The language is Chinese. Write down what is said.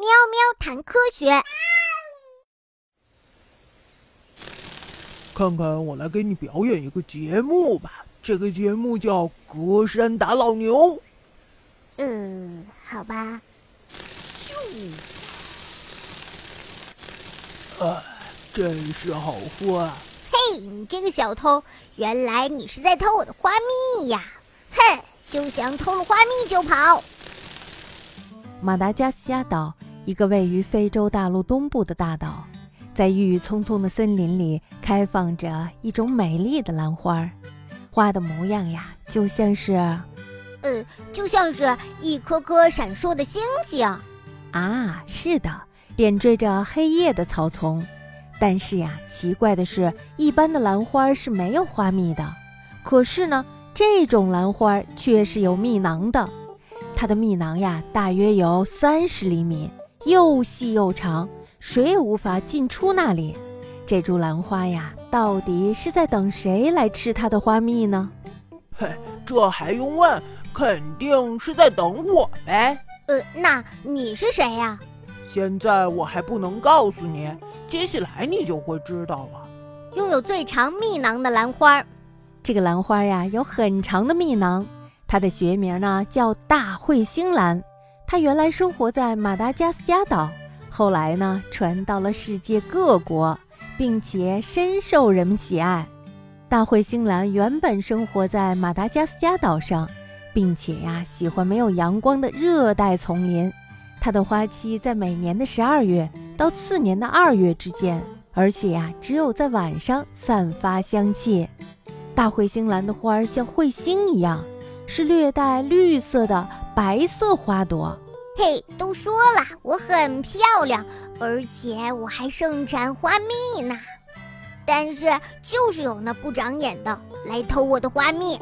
喵喵谈科学，看看我来给你表演一个节目吧。这个节目叫《隔山打老牛》。嗯，好吧。咻！啊，真是好花。嘿，你这个小偷，原来你是在偷我的花蜜呀！哼，休想偷了花蜜就跑！马达加斯加岛，一个位于非洲大陆东部的大岛，在郁郁葱葱的森林里开放着一种美丽的兰花，花的模样呀，就像是，呃，就像是一颗颗闪烁的星星。啊，是的，点缀着黑夜的草丛。但是呀，奇怪的是，一般的兰花是没有花蜜的，可是呢，这种兰花却是有蜜囊的。它的蜜囊呀，大约有三十厘米，又细又长，谁也无法进出那里。这株兰花呀，到底是在等谁来吃它的花蜜呢？嘿，这还用问？肯定是在等我呗。呃，那你是谁呀？现在我还不能告诉你，接下来你就会知道了。拥有最长蜜囊的兰花，这个兰花呀，有很长的蜜囊。它的学名呢叫大彗星兰，它原来生活在马达加斯加岛，后来呢传到了世界各国，并且深受人们喜爱。大彗星兰原本生活在马达加斯加岛上，并且呀喜欢没有阳光的热带丛林。它的花期在每年的十二月到次年的二月之间，而且呀只有在晚上散发香气。大彗星兰的花儿像彗星一样。是略带绿色的白色花朵。嘿，都说了我很漂亮，而且我还盛产花蜜呢。但是就是有那不长眼的来偷我的花蜜。